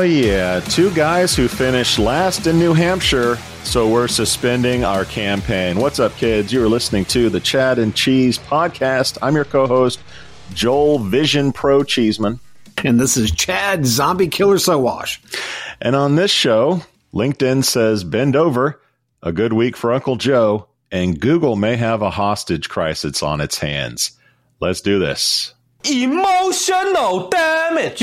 Oh, yeah. Two guys who finished last in New Hampshire so we're suspending our campaign. What's up, kids? You are listening to the Chad and Cheese podcast. I'm your co-host, Joel Vision Pro Cheeseman. And this is Chad Zombie Killer Sowash. And on this show, LinkedIn says bend over, a good week for Uncle Joe, and Google may have a hostage crisis on its hands. Let's do this. Emotional damage.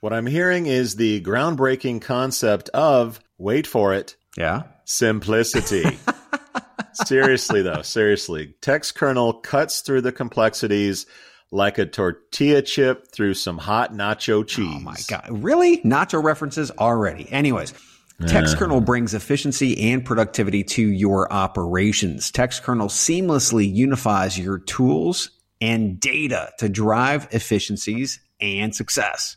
What I'm hearing is the groundbreaking concept of, wait for it, yeah, simplicity. seriously, though, seriously. TextKernel cuts through the complexities like a tortilla chip through some hot nacho cheese. Oh my God. Really? Nacho references already. Anyways. TextKernel brings efficiency and productivity to your operations. TextKernel seamlessly unifies your tools and data to drive efficiencies and success.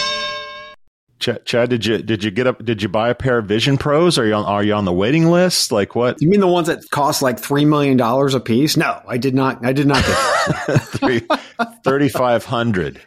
Ch- Chad, did you did you get up? Did you buy a pair of Vision Pros? Are you on Are you on the waiting list? Like what? You mean the ones that cost like three million dollars a piece? No, I did not. I did not get thirty five hundred.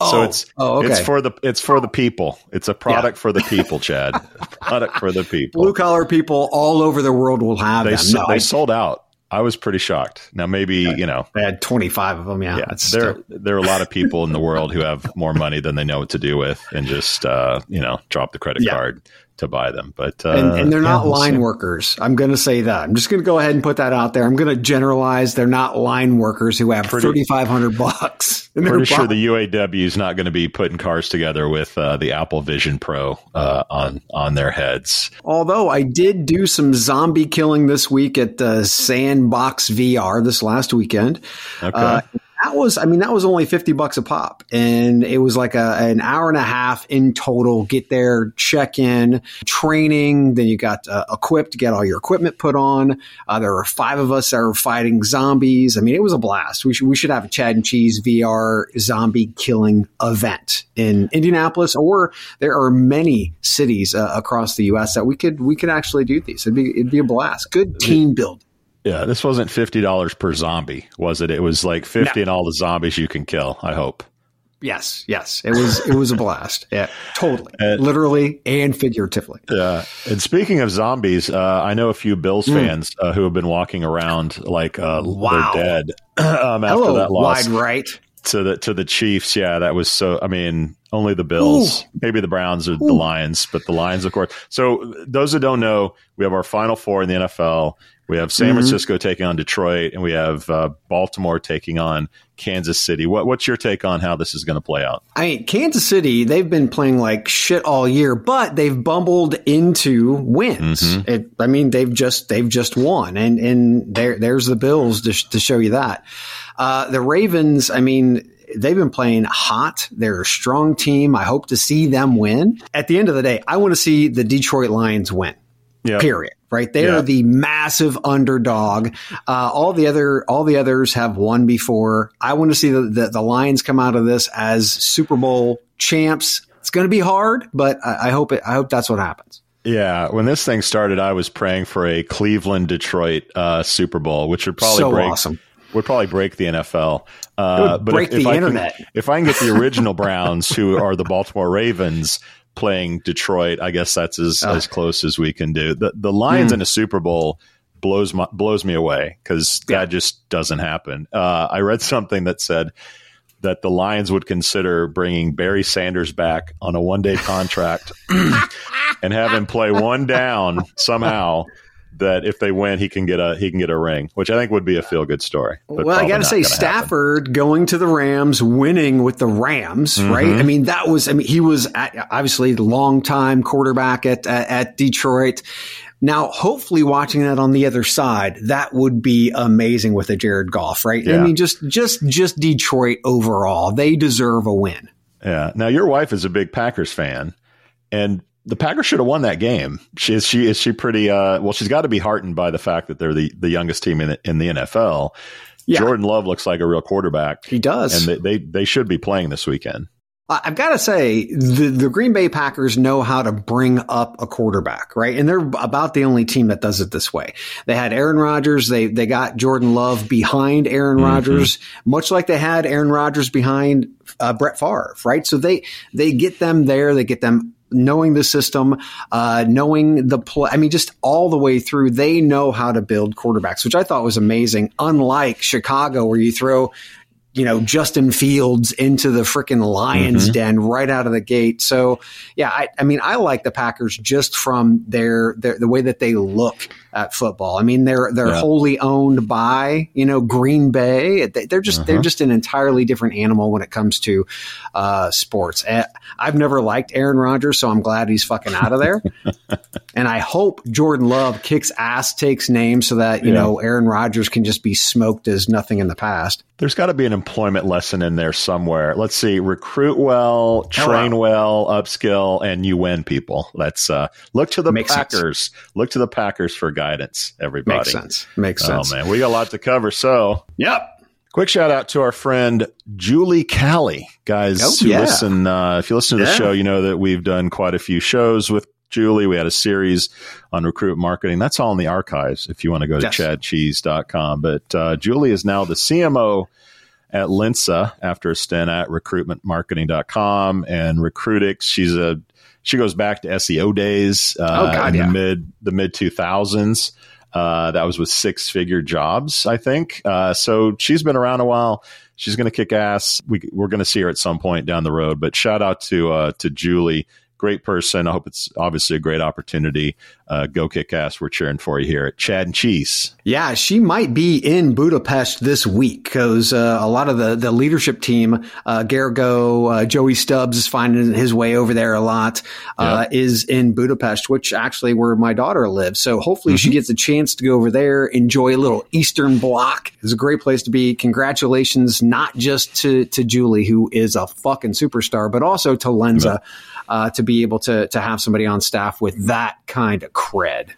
Oh, so it's oh, okay. it's for the it's for the people. It's a product yeah. for the people, Chad. product for the people. Blue collar people all over the world will have they them. So, no, they I, sold out. I was pretty shocked. Now maybe you know I had twenty five of them. Yeah, yeah there still... there are a lot of people in the world who have more money than they know what to do with, and just uh, you know drop the credit yeah. card to buy them. But uh, and, and, they're not yeah, line workers. I'm going to say that. I'm just going to go ahead and put that out there. I'm going to generalize. They're not line workers who have 3,500 bucks. Pretty sure the UAW is not going to be putting cars together with uh, the Apple Vision Pro uh, on on their heads. Although I did do some zombie killing this week at the Sandbox VR this last weekend. Okay. That was, I mean, that was only 50 bucks a pop. And it was like a, an hour and a half in total. Get there, check in, training. Then you got uh, equipped get all your equipment put on. Uh, there were five of us that were fighting zombies. I mean, it was a blast. We should, we should have a Chad and Cheese VR zombie killing event in Indianapolis, or there are many cities uh, across the U.S. that we could, we could actually do these. It'd be, it'd be a blast. Good team build. Yeah, this wasn't fifty dollars per zombie, was it? It was like fifty No. and all the zombies you can kill. I hope. Yes, yes, it was it was a blast. Yeah, totally, Uh, literally and figuratively. Yeah. And speaking of zombies, uh, I know a few Bills fans uh, who have been walking around like uh. Wow. they're dead um, after Hello, that loss wide right. to the to the Chiefs. Yeah, that was so. I mean, only the Bills, maybe the Browns or the Lions, but the Lions, of course. So those that don't know, we have our Final Four in the NFL. We have San Mhm. Francisco taking on Detroit, and we have uh, Baltimore taking on Kansas City. What, what's your take on how this is going to play out? I mean, Kansas City, they've been playing like shit all year, but they've bumbled into wins. Mm-hmm. It, I mean, they've just they've just won, and and there there's the Bills to, sh- to show you that. Uh, the Ravens, I mean. They've been playing hot. They're a strong team. I hope to see them win. At the end of the day, I want to see the Detroit Lions win. Yeah, period right? They're the massive underdog. Uh, all the other all the others have won before. I want to see the, the, the lions come out of this as super bowl champs. It's going to be hard but I, I hope it i hope that's what happens. Yeah, when this thing started, I was praying for a Cleveland Detroit uh, Super Bowl, which would probably so break awesome. would probably break the NFL. Uh, It would but break the I internet. Can, if I can get the original Browns, who are the Baltimore Ravens, playing Detroit, I guess that's as, Oh. as close as we can do. The the Lions in a Super Bowl blows my, blows me away because Yeah. that just doesn't happen. Uh, I read something that said that the Lions would consider bringing Barry Sanders back on a one day contract and have him play one down somehow. That if they win, he can get a he can get a ring, which I think would be a feel good story. but well, I got to say, gonna happen. Stafford going to the Rams, winning with the Rams, right? Mm-hmm. I mean, that was, I mean, he was at, obviously the long time quarterback at, at, at Detroit. Now, hopefully watching that on the other side, that would be amazing with a Jared Goff, right? I mean, just, just, just Detroit overall. They deserve a win. Yeah. Now your wife is a big Packers fan, and the Packers should have won that game. She is she is she pretty uh well she's got to be heartened by the fact that they're the, the youngest team in the, in the NFL. Yeah. Jordan Love looks like a real quarterback. He does. And they, they they should be playing this weekend. I've got to say, the, the Green Bay Packers know how to bring up a quarterback, right? And they're about the only team that does it this way. They had Aaron Rodgers. They, they got Jordan Love behind Aaron Rodgers, much like they had Aaron Rodgers behind uh, Brett Favre, right? So they, they get them there. They get them knowing the system, uh, knowing the play. I mean, just all the way through, they know how to build quarterbacks, which I thought was amazing. Unlike Chicago, where you throw you know, Justin Fields into the freaking Lions den right out of the gate. So, yeah, I, I mean, I like the Packers just from their, their the way that they look at football. I mean, they're they're Yeah. wholly owned by you know Green Bay. They- They're just they're just an entirely different animal when it comes to uh, sports. Eh, I've never liked Aaron Rodgers, so I'm glad he's fucking out of there. and I hope Jordan Love kicks ass, takes names, so that you Yeah. know Aaron Rodgers can just be smoked as nothing in the past. There's got to be an employment lesson in there somewhere. Let's see: recruit well, train well, upskill, and you win people. Let's uh, look to the Makes sense. Packers. Look to the Packers for guidance. Everybody. Makes sense. Makes sense. Oh man, we got a lot to cover. So Yep. Quick shout out to our friend Julie Calli, guys. Oh, who yeah. listen, uh, if you listen to the Yeah. show, you know that we've done quite a few shows with Julie. We had a series on recruit marketing. That's all in the archives if you want to go to Yes. chadcheese.com. But uh, Julie is now the CMO at Lensa after a stint at recruitmentmarketing.com and Recruitics. She's a she goes back to SEO days uh, Oh, God, in yeah. the mid the mid two thousands. Uh, that was with six figure jobs, I think. Uh, so she's been around a while. She's going to kick ass. We, we're going to see her at some point down the road. But shout out to uh, to Julie, great person. I hope it's obviously a great opportunity. uh, go kick ass. We're cheering for you here at Chad and Cheese. Yeah, she might be in Budapest this week because uh, a lot of the, the leadership team, uh, Gergo, uh, Joey Stubbs is finding his way over there a lot, uh, yep. is in Budapest, which actually where my daughter lives. So hopefully mm-hmm. she gets a chance to go over there, enjoy a little Eastern Bloc. It's a great place to be. Congratulations, not just to, to Julie, who is a fucking superstar, but also to Lensa uh, to be able to to have somebody on staff with that kind of cred.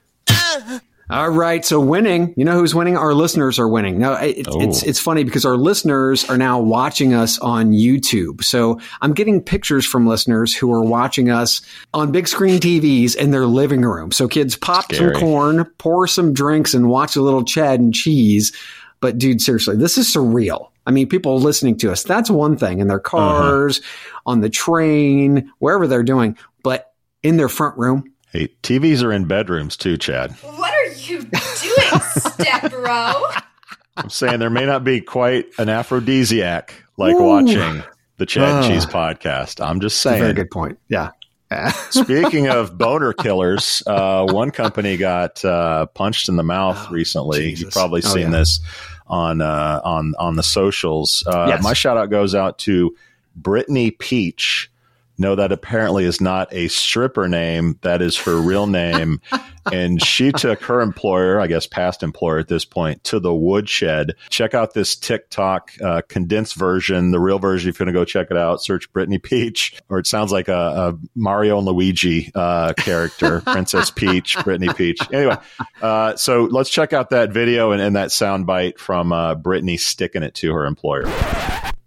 All right, so winning. You know who's winning? Our listeners are winning. Now it, oh. it's it's funny because our listeners are now watching us on YouTube. So I'm getting pictures from listeners who are watching us on big screen TVs in their living room. So kids, pop Scary. some corn, pour some drinks, and watch a little Chad and cheese. But dude, seriously, this is surreal. I mean, people listening to us, that's one thing in their uh-huh. cars, uh-huh. on the train, wherever they're doing, but in their front room. Hey, TVs are in bedrooms too, Chad. What are you doing, step bro? I'm saying there may not be quite an aphrodisiac like Ooh. watching the Chad uh, Cheese podcast. I'm just saying. very good point. Yeah. Speaking of boner killers, uh, one company got uh, punched in the mouth oh, recently. Jesus. You've probably oh, seen oh, yeah. this on uh, on on the socials. Uh, yes. My shout out goes out to Brittany Peach no, that apparently is not a stripper name. That is her real name. and she took her employer, I guess past employer at this point, to the woodshed. Check out this TikTok uh, condensed version, the real version. If you're going to go check it out, search Brittany Peach, or it sounds like a, a Mario and Luigi uh, character, Princess Peach, Brittany Peach. Anyway, uh, so let's check out that video and, and that sound bite from uh, Brittany sticking it to her employer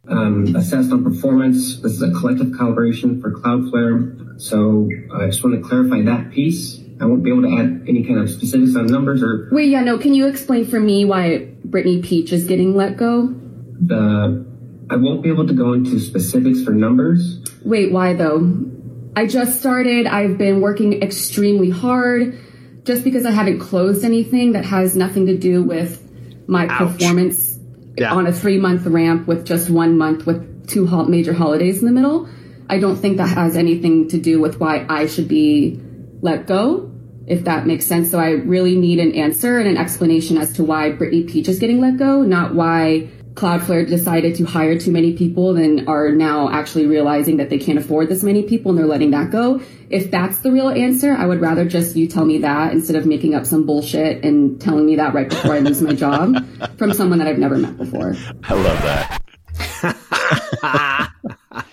um, assessed on performance. This is a collective calibration for Cloudflare. So I just want to clarify that piece. I won't be able to add any kind of specifics on numbers or. Wait, yeah, no. Can you explain for me why Brittany Peach is getting let go? The I won't be able to go into specifics for numbers. Wait, why though? I just started. I've been working extremely hard. Just because I haven't closed anything that has nothing to do with my Ouch. performance yeah. on a three month ramp with just one month with two ho- major holidays in the middle. I don't think that has anything to do with why I should be let go, if that makes sense. So I really need an answer and an explanation as to why Brittany Peach is getting let go, not why Cloudflare decided to hire too many people and are now actually realizing that they can't afford this many people and they're letting that go. If that's the real answer, I would rather just you tell me that instead of making up some bullshit and telling me that right before I lose my job from someone that I've never met before. I love that.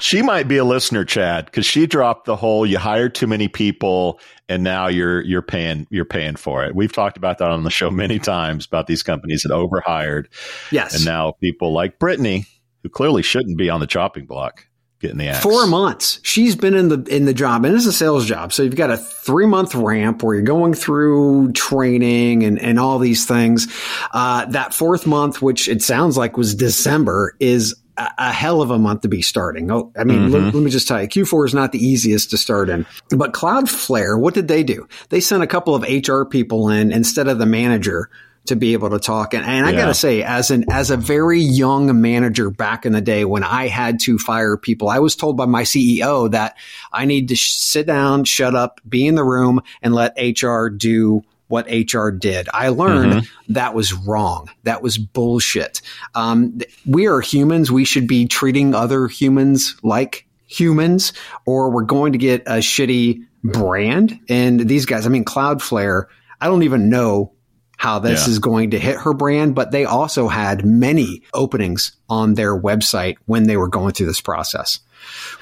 she might be a listener, Chad, because she dropped the whole you hired too many people and now you're you're paying you're paying for it. We've talked about that on the show many times about these companies that overhired. Yes. And now people like Brittany, who clearly shouldn't be on the chopping block, getting the axe. Four months. She's been in the in the job, and it's a sales job. So you've got a three month ramp where you're going through training and and all these things. Uh, that fourth month, which it sounds like was December, is a hell of a month to be starting. Oh, I mean, mm-hmm. let, let, me just tell you, Q4 is not the easiest to start in. But Cloudflare, what did they do? They sent a couple of HR people in instead of the manager to be able to talk. And, and I got to say, as an as a very young manager back in the day when I had to fire people, I was told by my CEO that I need to sh- sit down, shut up, be in the room, and let HR do what HR did. I learned mm-hmm. that was wrong. That was bullshit. Um, we are humans. We should be treating other humans like humans, or we're going to get a shitty brand. And these guys, I mean, Cloudflare, I don't even know how this yeah. is going to hit her brand, but they also had many openings on their website when they were going through this process.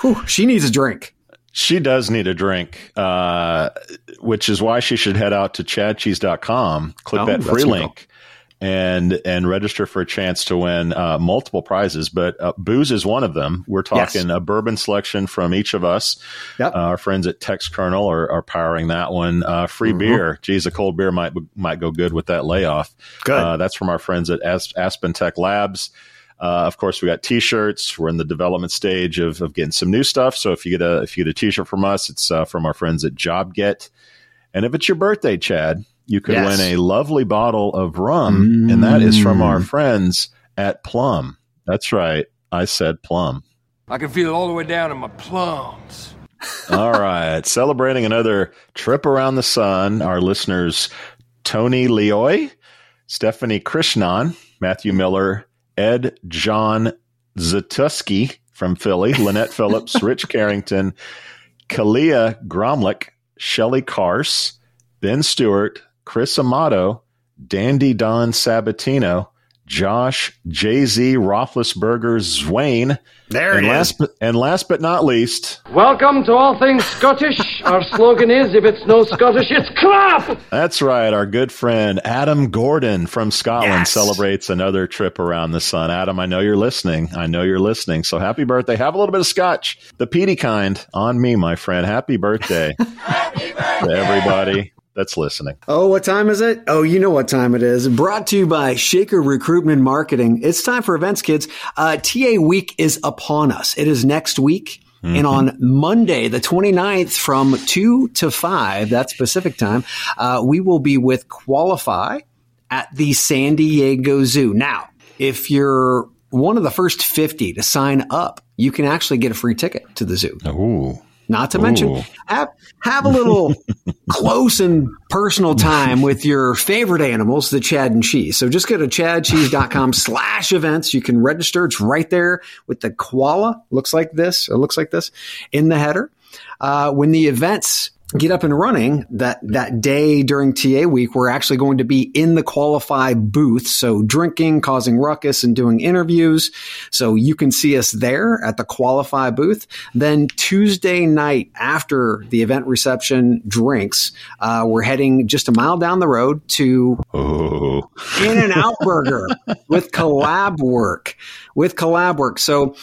Whew, she needs a drink. She does need a drink, uh, which is why she should head out to chadcheese.com, click oh, that free link, and and register for a chance to win uh, multiple prizes. But uh, booze is one of them. We're talking yes. a bourbon selection from each of us. Yep. Uh, our friends at TextKernel are, are powering that one. Uh, free mm-hmm. beer. Geez, a cold beer might might go good with that layoff. Good. Uh, that's from our friends at As- Aspen Tech Labs. Uh, of course, we got T-shirts. We're in the development stage of, of getting some new stuff. So if you get a if you get a T-shirt from us, it's uh, from our friends at JobGet. And if it's your birthday, Chad, you could yes. win a lovely bottle of rum, mm. and that is from our mm. friends at Plum. That's right, I said Plum. I can feel it all the way down in my plums. All right. Celebrating another trip around the sun, our listeners Tony Leoy, Stephanie Krishnan, Matthew Miller, Ed John Zatuski from Philly, Lynette Phillips, Rich Carrington, Kalia Gromlich, Shelly Kars, Ben Stewart, Chris Amato, Dandy Don Sabatino, Josh Jay Z Roethlisberger Zwain. There and it last, is. But, and last but not least, Welcome to All Things Scottish. Our slogan is if it's no Scottish, it's crap! that's right, our good friend Adam Gordon from Scotland Yes. celebrates another trip around the sun. Adam, I know you're listening. I know you're listening. So happy birthday. Have a little bit of scotch, the peaty kind, on me, my friend. Happy birthday. happy birthday. To everybody that's listening. Oh, what time is it? Oh, you know what time it is. Brought to you by Shaker Recruitment Marketing. It's time for events, kids. Uh, TA week is upon us. It is next week. And on Monday, the 29th from 2 to 5, that's Pacific time, uh, we will be with Qualifi at the San Diego Zoo. Now, if you're one of the first 50 to sign up, you can actually get a free ticket to the zoo. Ooh. Not to mention, have, have a little close and personal time with your favorite animals, the Chad and Cheese. So just go to chadcheese.com slash events. You can register. It's right there with the koala. Looks like this. It looks like this in the header. Uh, when the events get up and running that that day during TA week, we're actually going to be in the Qualifi booth. So drinking, causing ruckus and doing interviews. So you can see us there at the Qualifi booth. Then Tuesday night after the event reception drinks, uh, we're heading just a mile down the road to Ooh. in and Out Burger with collab work. With collab work. So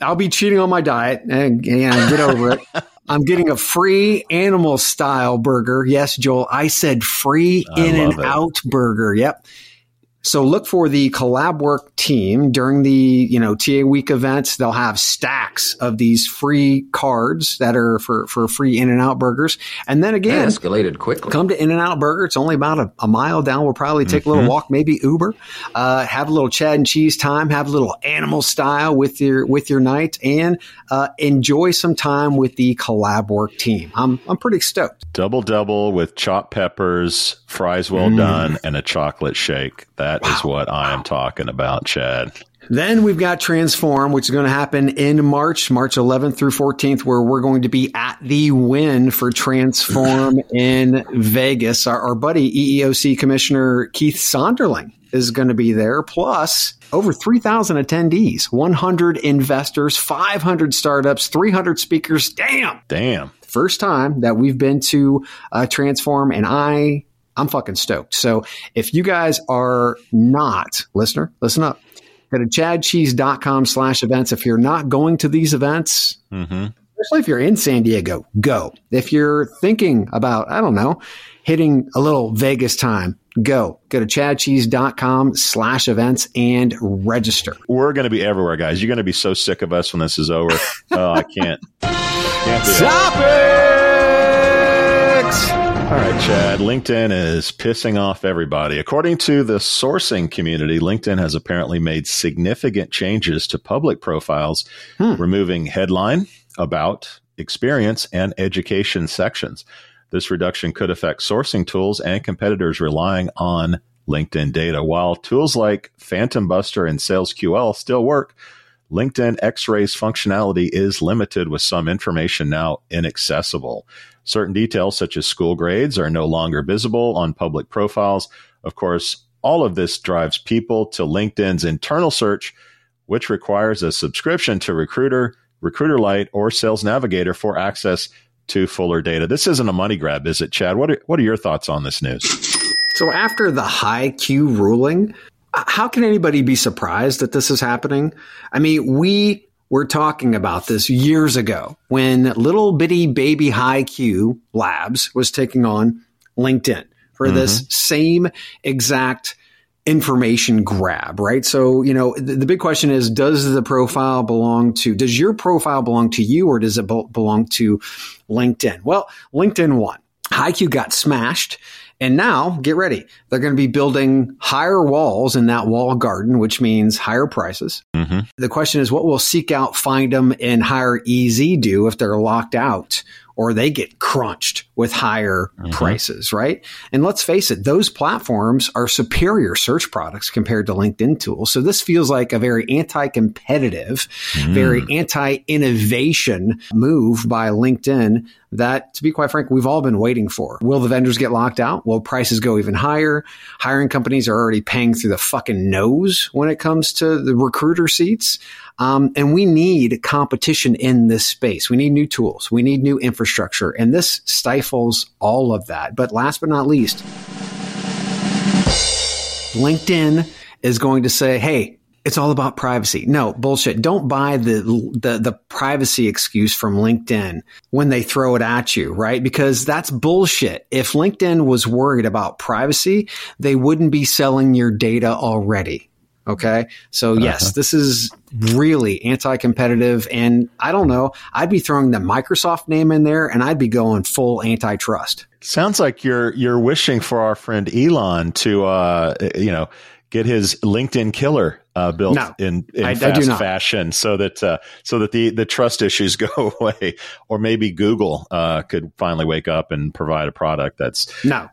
I'll be cheating on my diet and, and get over it. I'm getting a free animal style burger. Yes, Joel, I said free I in and it. out burger. Yep. So look for the collab work team during the, you know, TA week events. They'll have stacks of these free cards that are for, for free in and out burgers. And then again, escalated quickly. come to In and Out Burger. It's only about a, a mile down. We'll probably take a little walk, maybe Uber. Uh, have a little Chad and cheese time. Have a little animal style with your with your night, and uh, enjoy some time with the collab work team. I'm I'm pretty stoked. Double double with chopped peppers, fries well done, and a chocolate shake. That is what I am talking about, Chad. Then we've got Transform, which is going to happen in March, March 11th through 14th, where we're going to be at the win for Transform in Vegas. Our, our buddy EEOC Commissioner Keith Sonderling is going to be there, plus over 3,000 attendees, 100 investors, 500 startups, 300 speakers. Damn. Damn. First time that we've been to uh, Transform, and I, I'm fucking stoked. So if you guys are not, listener, listen up. Go to chadcheese.com slash events. If you're not going to these events, hmm especially if you're in San Diego, go. If you're thinking about, I don't know, hitting a little Vegas time, go. Go to chadcheese.com slash events and register. We're going to be everywhere, guys. You're going to be so sick of us when this is over. oh, I can't. can't do it. All right, Chad. LinkedIn is pissing off everybody. According to the sourcing community, LinkedIn has apparently made significant changes to public profiles, hmm. removing headline, about, experience, and education sections. This reduction could affect sourcing tools and competitors relying on LinkedIn data. While tools like PhantomBuster and SalesQL still work, LinkedIn X-Ray's functionality is limited with some information now inaccessible. Certain details, such as school grades, are no longer visible on public profiles. Of course, all of this drives people to LinkedIn's internal search, which requires a subscription to Recruiter, Recruiter Lite, or Sales Navigator for access to fuller data. This isn't a money grab, is it, Chad? What are, what are your thoughts on this news? So after the HiQ ruling, how can anybody be surprised that this is happening? I mean, we were talking about this years ago when little bitty baby HiQ labs was taking on LinkedIn for mm-hmm. this same exact information grab, right? So, you know, the, the big question is, does the profile belong to, does your profile belong to you or does it be- belong to LinkedIn? Well, LinkedIn won. HiQ got smashed And now, get ready. They're going to be building higher walls in that wall garden, which means higher prices. Mm-hmm. The question is, what will SeekOut, Find Them, and hireEZ do if they're locked out or they get crunched with higher mm-hmm. prices, right? And let's face it, those platforms are superior search products compared to LinkedIn tools. So this feels like a very anti-competitive, mm. very anti-innovation move by LinkedIn that, to be quite frank, we've all been waiting for. Will the vendors get locked out? Will prices go even higher? Hiring companies are already paying through the fucking nose when it comes to the recruiter seats. Um, and we need competition in this space. We need new tools. We need new infrastructure. Structure and this stifles all of that. But last but not least, LinkedIn is going to say, hey, it's all about privacy. No, bullshit. Don't buy the, the, the privacy excuse from LinkedIn when they throw it at you, right? Because that's bullshit. If LinkedIn was worried about privacy, they wouldn't be selling your data already. Okay. So yes, uh-huh. this is really anti-competitive. And I don't know, I'd be throwing the Microsoft name in there and I'd be going full antitrust. Sounds like you're, you're wishing for our friend Elon to, uh, you know, get his LinkedIn killer uh, built no, in, in I, fast I fashion so that uh, so that the, the trust issues go away or maybe Google uh, could finally wake up and provide a product that's no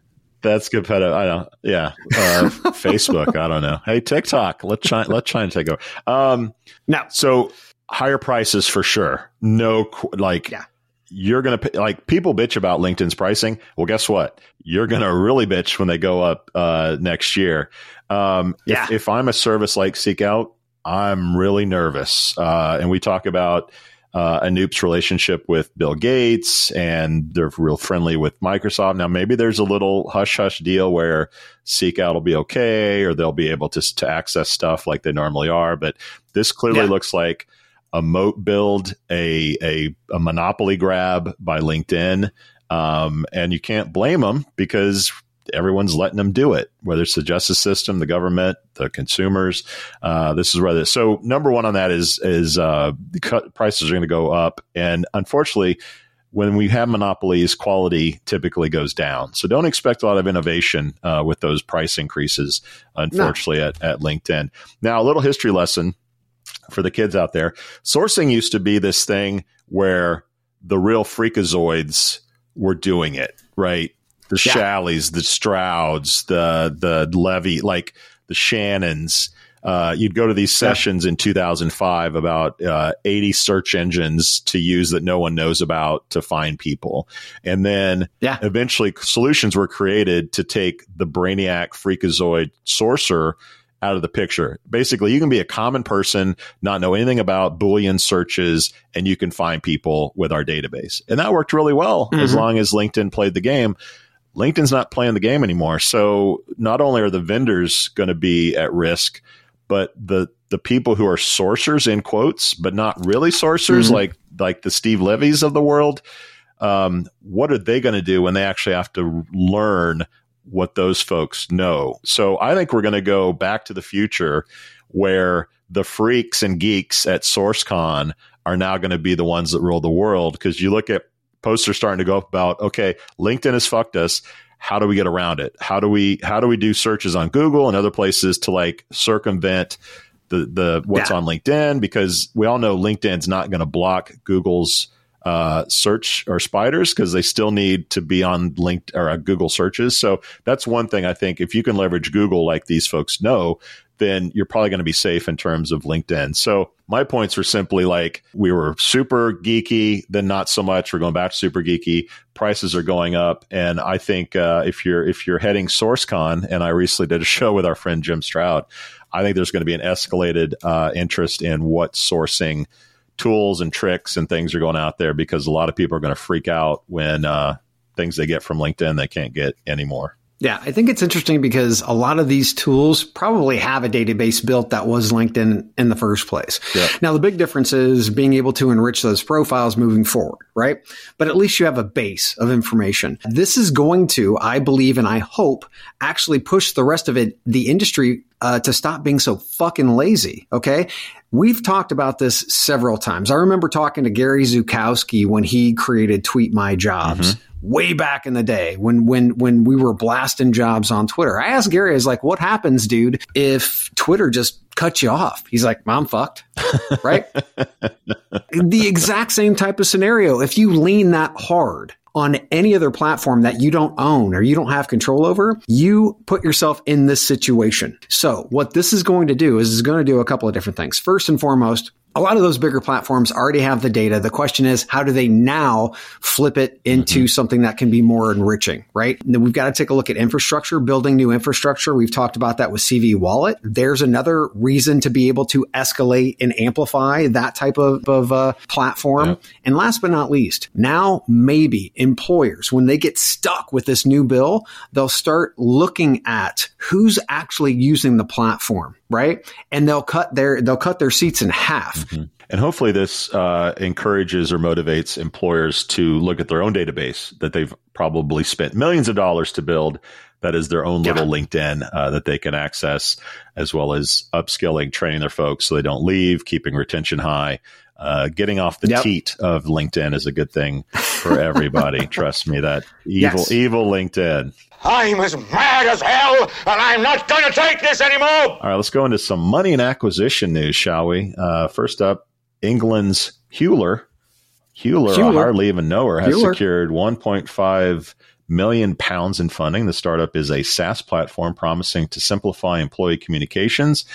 that's competitive. I don't. Yeah, uh, Facebook. I don't know. Hey, TikTok. Let China. Let China take over. Um, now, so higher prices for sure. No, like. Yeah. You're going to like people bitch about LinkedIn's pricing. Well, guess what? You're going to really bitch when they go up uh, next year. Um, yeah. If, if I'm a service like SeekOut, I'm really nervous. Uh, and we talk about uh, Anoop's relationship with Bill Gates and they're real friendly with Microsoft. Now, maybe there's a little hush hush deal where SeekOut will be okay or they'll be able to, to access stuff like they normally are. But this clearly yeah. looks like a moat build, a, a, a monopoly grab by LinkedIn. Um, and you can't blame them because everyone's letting them do it, whether it's the justice system, the government, the consumers. Uh, this is where this. So number one on that is is uh, cut, prices are going to go up, and unfortunately. When we have monopolies, quality typically goes down. So don't expect a lot of innovation uh, with those price increases, unfortunately, no. at, at LinkedIn. Now, a little history lesson for the kids out there. Sourcing used to be this thing where the real freakazoids were doing it, right? The yeah. Shalleys, the Strouds, the the Levy, like the Shannons. Uh, you'd go to these sessions yeah. in 2005 about uh, 80 search engines to use that no one knows about to find people. And then yeah. eventually solutions were created to take the brainiac freakazoid sorcerer out of the picture. Basically, you can be a common person, not know anything about Boolean searches, and you can find people with our database. And that worked really well mm-hmm. as long as LinkedIn played the game. LinkedIn's not playing the game anymore. So not only are the vendors going to be at risk, but the the people who are sorcerers in quotes, but not really sorcerers, mm-hmm. like like the Steve Levy's of the world. Um, what are they going to do when they actually have to learn what those folks know? So I think we're going to go back to the future where the freaks and geeks at SourceCon are now going to be the ones that rule the world. Because you look at posts are starting to go up about okay, LinkedIn has fucked us. How do we get around it? How do we how do we do searches on Google and other places to like circumvent the the what's yeah. on LinkedIn? Because we all know LinkedIn's not going to block Google's uh, search or spiders because they still need to be on linked or uh, Google searches. So that's one thing I think if you can leverage Google like these folks know, then you're probably going to be safe in terms of LinkedIn. So my points were simply like we were super geeky, then not so much. We're going back to super geeky. Prices are going up, and I think uh, if you're if you're heading SourceCon, and I recently did a show with our friend Jim Stroud, I think there's going to be an escalated uh, interest in what sourcing tools and tricks and things are going out there because a lot of people are going to freak out when uh, things they get from LinkedIn they can't get anymore. Yeah, I think it's interesting because a lot of these tools probably have a database built that was LinkedIn in the first place. Yeah. Now, the big difference is being able to enrich those profiles moving forward, right? But at least you have a base of information. This is going to, I believe and I hope, actually push the rest of it, the industry, uh, to stop being so fucking lazy. Okay. We've talked about this several times. I remember talking to Gary Zukowski when he created Tweet My Jobs. Mm-hmm way back in the day when when when we were blasting jobs on Twitter. I asked Gary, I was like, "What happens, dude, if Twitter just cuts you off?" He's like, "I'm fucked." right? the exact same type of scenario. If you lean that hard on any other platform that you don't own or you don't have control over, you put yourself in this situation. So what this is going to do is is going to do a couple of different things. First and foremost, a lot of those bigger platforms already have the data. The question is, how do they now flip it into mm-hmm. something that can be more enriching, right? And then we've got to take a look at infrastructure, building new infrastructure. We've talked about that with CV Wallet. There's another reason to be able to escalate and amplify that type of, of uh, platform. Yep. And last but not least, now maybe employers, when they get stuck with this new bill, they'll start looking at who's actually using the platform, right? And they'll cut their they'll cut their seats in half. Mm-hmm. And hopefully, this uh, encourages or motivates employers to look at their own database that they've probably spent millions of dollars to build. That is their own little yeah. LinkedIn uh, that they can access, as well as upskilling, training their folks so they don't leave, keeping retention high. Uh, getting off the yep. teat of LinkedIn is a good thing for everybody. Trust me, that evil, yes. evil LinkedIn. I'm as mad as hell, and I'm not going to take this anymore. All right, let's go into some money and acquisition news, shall we? Uh, first up, England's Huler. Huler, Huler. I hardly even know her, has Huler. secured 1.5 million pounds in funding. The startup is a SaaS platform promising to simplify employee communications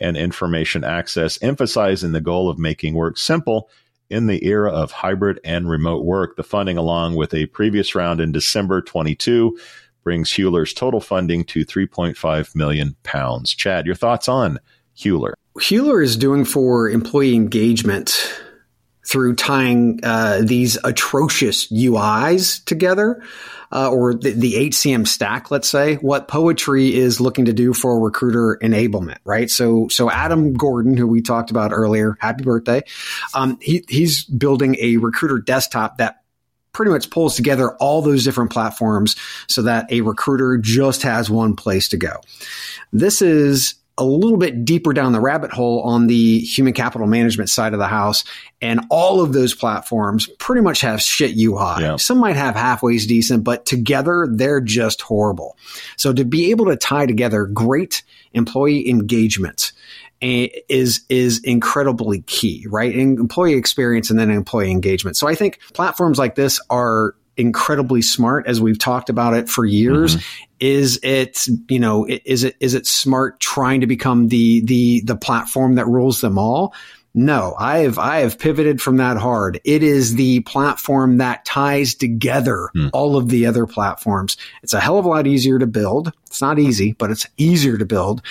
and information access, emphasizing the goal of making work simple in the era of hybrid and remote work. The funding, along with a previous round in December 22, brings Huler's total funding to 3.5 million pounds. Chad, your thoughts on Huler? Huler is doing for employee engagement through tying uh, these atrocious UIs together. Uh, or the, the, HCM stack, let's say, what poetry is looking to do for recruiter enablement, right? So, so Adam Gordon, who we talked about earlier, happy birthday. Um, he, he's building a recruiter desktop that pretty much pulls together all those different platforms so that a recruiter just has one place to go. This is a little bit deeper down the rabbit hole on the human capital management side of the house. And all of those platforms pretty much have shit UI. Yeah. Some might have halfways decent, but together they're just horrible. So to be able to tie together great employee engagement is is incredibly key, right? In employee experience and then employee engagement. So I think platforms like this are incredibly smart as we've talked about it for years. Mm-hmm. is it you know is it is it smart trying to become the the the platform that rules them all? No i have i have pivoted from that hard. It is the platform that ties together mm. all of the other platforms. It's a hell of a lot easier to build. It's not easy but it's easier to build.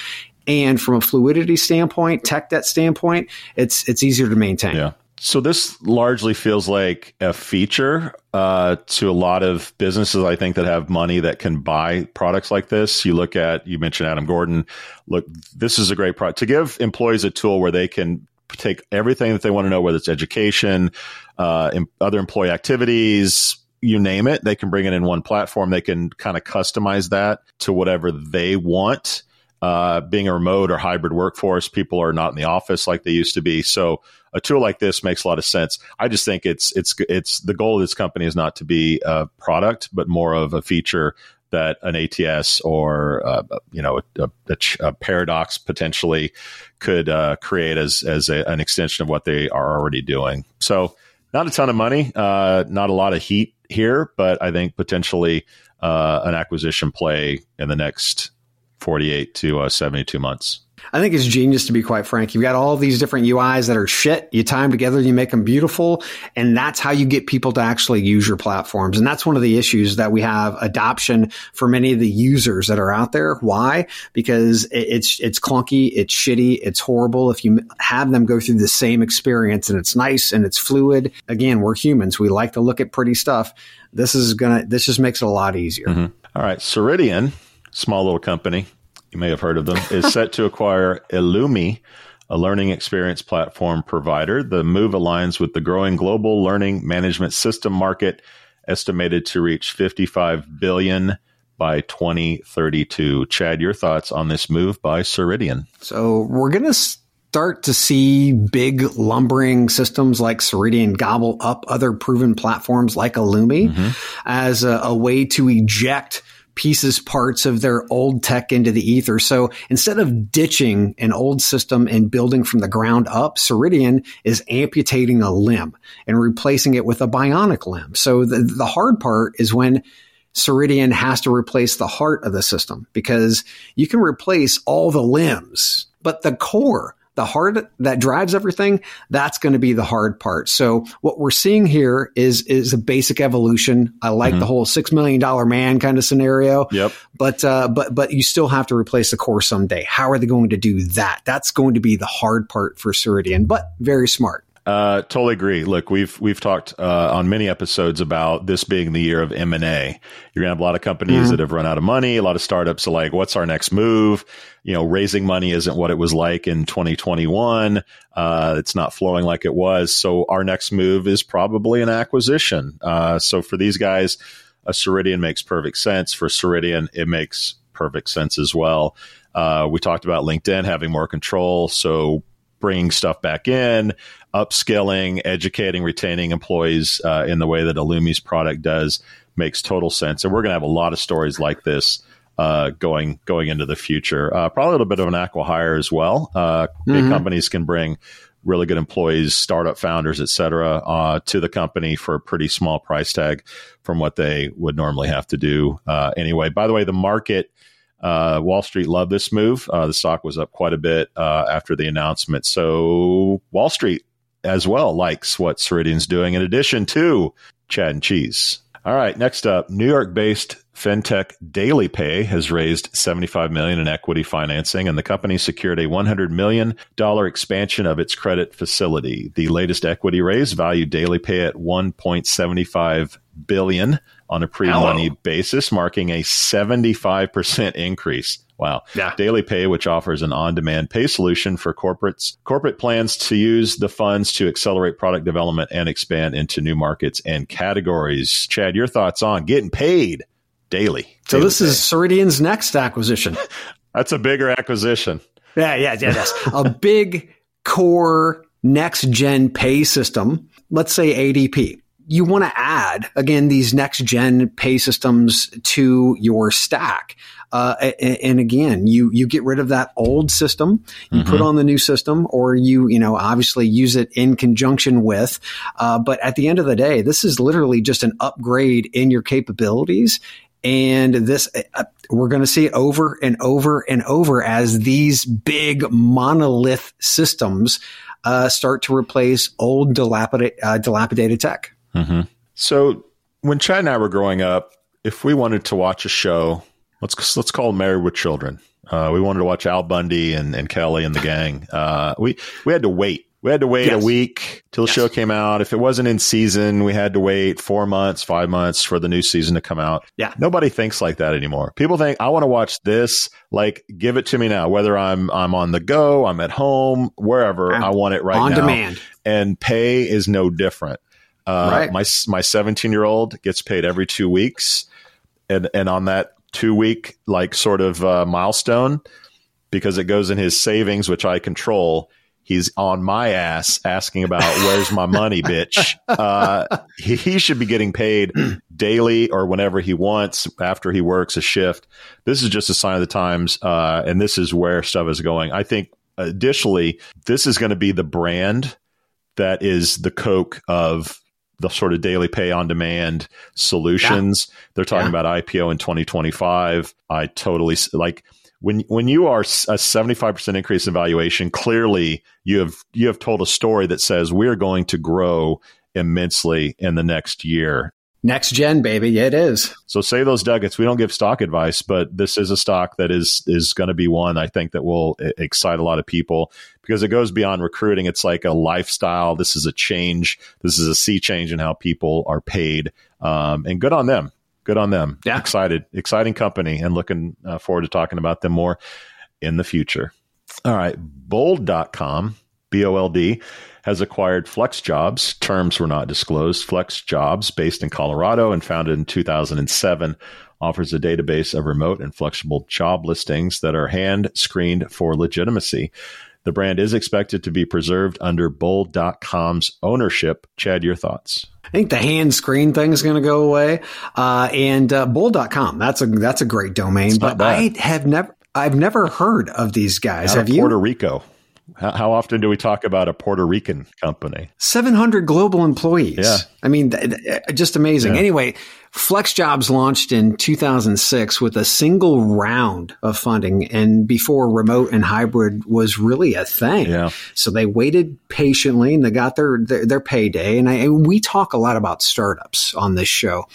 And from a fluidity standpoint tech debt standpoint it's it's easier to maintain. Yeah so this largely feels like a feature uh, to a lot of businesses. I think that have money that can buy products like this. You look at you mentioned Adam Gordon. Look, this is a great product to give employees a tool where they can take everything that they want to know, whether it's education, uh, other employee activities, you name it. They can bring it in one platform. They can kind of customize that to whatever they want. Uh, being a remote or hybrid workforce, people are not in the office like they used to be. So a tool like this makes a lot of sense. I just think it's it's it's the goal of this company is not to be a product, but more of a feature that an ATS or uh, you know a, a, a, paradox potentially could uh, create as as a, an extension of what they are already doing. So not a ton of money, uh, not a lot of heat here, but I think potentially uh, an acquisition play in the next forty eight to uh, seventy two months. I think it's genius to be quite frank. You've got all these different UIs that are shit. You tie them together, you make them beautiful. And that's how you get people to actually use your platforms. And that's one of the issues that we have adoption for many of the users that are out there. Why? Because it's, it's clunky. It's shitty. It's horrible. If you have them go through the same experience and it's nice and it's fluid. Again, we're humans. We like to look at pretty stuff. This is going to, this just makes it a lot easier. Mm-hmm. All right. Ceridian, small little company you may have heard of them, is set to acquire eloomi, a learning experience platform provider. The move aligns with the growing global learning management system market, estimated to reach 55 billion by 2032. Chad, your thoughts on this move by Ceridian? So we're going to start to see big lumbering systems like Ceridian gobble up other proven platforms like eloomi mm-hmm. as a, a way to eject pieces, parts of their old tech into the ether. So instead of ditching an old system and building from the ground up, Ceridian is amputating a limb and replacing it with a bionic limb. So the, the hard part is when Ceridian has to replace the heart of the system because you can replace all the limbs, but the core, the heart that drives everything, that's going to be the hard part. So what we're seeing here is is a basic evolution. I like mm-hmm. the whole six million dollar man kind of scenario. Yep. But uh, but but you still have to replace the core someday. How are they going to do that? That's going to be the hard part for Ceridian, but very smart. Uh, totally agree. Look, we've we've talked uh, on many episodes about this being the year of M and A. You're gonna have a lot of companies mm-hmm. that have run out of money. A lot of startups are like, "What's our next move?" You know, raising money isn't what it was like in 2021. Uh, it's not flowing like it was. So our next move is probably an acquisition. Uh, so for these guys, a Ceridian makes perfect sense. For Ceridian, it makes perfect sense as well. Uh, we talked about LinkedIn having more control, so bringing stuff back in upskilling, educating, retaining employees uh, in the way that eloomi's product does makes total sense. And we're going to have a lot of stories like this uh, going going into the future. Uh, probably a little bit of an acqui-hire as well. Uh, mm-hmm. Big companies can bring really good employees, startup founders, et cetera, uh, to the company for a pretty small price tag from what they would normally have to do uh, anyway. By the way, the market. Uh, Wall Street loved this move. Uh, the stock was up quite a bit uh, after the announcement. So Wall Street as well likes what Ceridian's doing, in addition to Chad and Cheese. All right, next up, New York-based fintech DailyPay has raised 75 million in equity financing, and the company secured a 100 million dollar expansion of its credit facility. The latest equity raise valued DailyPay at 1.75 billion on a pre-money basis, marking a 75% increase Wow. Yeah. DailyPay, which offers an on-demand pay solution for corporates, corporate plans to use the funds to accelerate product development and expand into new markets and categories. Chad, your thoughts on getting paid daily? So daily this pay. is Ceridian's next acquisition. That's a bigger acquisition. Yeah, yeah, yeah. That's a big core next gen pay system. Let's say ADP you want to add again these next gen pay systems to your stack. Uh, and, again, you you get rid of that old system, you mm-hmm. put on the new system, or you you know obviously use it in conjunction with. Uh, but at the end of the day, this is literally just an upgrade in your capabilities. And this, uh, we're going to see it over and over and over as these big monolith systems uh, start to replace old dilapidated, uh, dilapidated tech. Mm-hmm. So when Chad and I were growing up, if we wanted to watch a show let's let's call Married with Children. Uh, we wanted to watch Al Bundy and, and Kelly and the gang. Uh, we we had to wait. We had to wait yes. a week till the yes. show came out. If it wasn't in season, we had to wait four months, five months for the new season to come out. Yeah. Nobody thinks like that anymore. People think, I want to watch this. Like, give it to me now. Whether I'm I'm on the go, I'm at home, wherever, I want it right now. on now. demand. And pay is no different. Uh, right. My my 17 year old gets paid every two weeks, and and on that two week like sort of uh, milestone because it goes in his savings, which I control. He's on my ass asking about where's my money, bitch. Uh, he, he, should be getting paid daily or whenever he wants after he works a shift. This is just a sign of the times, uh, and this is where stuff is going. I think additionally, this is going to be the brand that is the Coke of the sort of daily pay on demand solutions. Yeah. They're talking yeah. about IPO in 2025. I totally like when when you are a 75% increase in valuation, clearly you have you have told a story that says we're going to grow immensely in the next year. Next gen, baby. Yeah, it is. So say those nuggets. We don't give stock advice, but this is a stock that is is going to be one I think that will excite a lot of people because it goes beyond recruiting. It's like a lifestyle. This is a change. This is a sea change in how people are paid. Um, and good on them. Good on them. Yeah. Excited, exciting company, and looking uh, forward to talking about them more in the future. All right, bold.com, B O L D has acquired FlexJobs. Terms were not disclosed. FlexJobs, based in Colorado and founded in 2007, offers a database of remote and flexible job listings that are hand screened for legitimacy. The brand is expected to be preserved under Bold.com's ownership. Chad, your thoughts? I think the hand screen thing is going to go away. Uh, and uh, Bold.com, that's a that's a great domain. but I have never I've never heard of these guys. Out have you? you? Puerto Rico. How, how, often do we talk about a Puerto Rican company? 700 global employees. Yeah. I mean, th- th- uh, just amazing. Yeah. Anyway, FlexJobs launched in 2006 with a single round of funding and before remote and hybrid was really a thing. Yeah. So they waited patiently and they got their, their, their payday. And, I, and we talk a lot about startups on this show,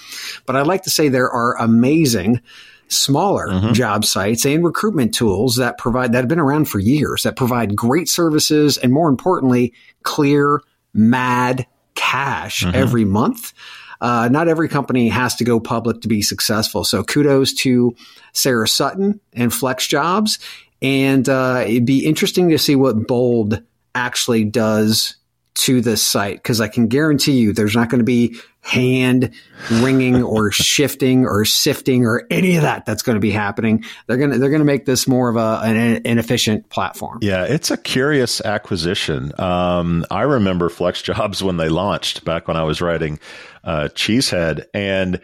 but I'd like to say there are amazing smaller mm-hmm. job sites and recruitment tools that provide that have been around for years that provide great services and more importantly clear mad cash mm-hmm. every month uh, not every company has to go public to be successful so kudos to Sara Sutton and FlexJobs and uh, it'd be interesting to see what bold actually does to this site because I can guarantee you there's not going to be hand wringing or shifting or sifting or any of that that's going to be happening. They're going to they're going to make this more of a an, efficient platform. Yeah, it's a curious acquisition. Um, I remember FlexJobs when they launched back when I was writing uh, Cheezhead, and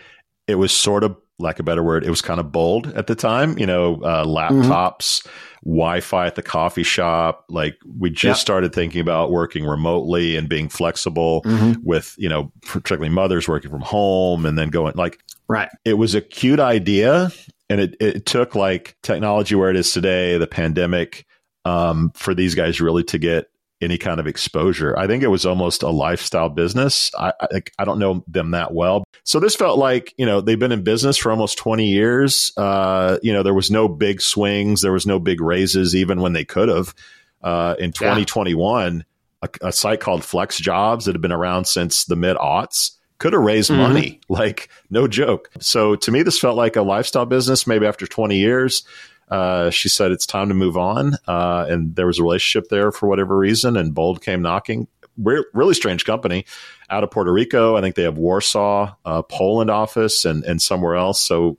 it was sort of like a better word, it was kind of bold at the time. You know, uh, laptops. Mm-hmm Wi-Fi at the coffee shop. Like we just yep. started thinking about working remotely and being flexible mm-hmm. with, you know, particularly mothers working from home and then going like, right. It was a cute idea. And it, it took like technology where it is today, the pandemic, um, for these guys really to get any kind of exposure. I think it was almost a lifestyle business. I, I, I don't know them that well. So this felt like, you know, they've been in business for almost 20 years. Uh, you know, there was no big swings. There was no big raises, even when they could have. Uh, in 2021, a, a, site called FlexJobs that had been around since the mid aughts could have raised mm-hmm. money. Like, no joke. So to me, this felt like a lifestyle business, maybe after 20 years. Uh, she said it's time to move on, uh, and there was a relationship there for whatever reason, and Bold came knocking. Re- really strange company out of Puerto Rico. I think they have Warsaw, uh, Poland office, and and somewhere else. So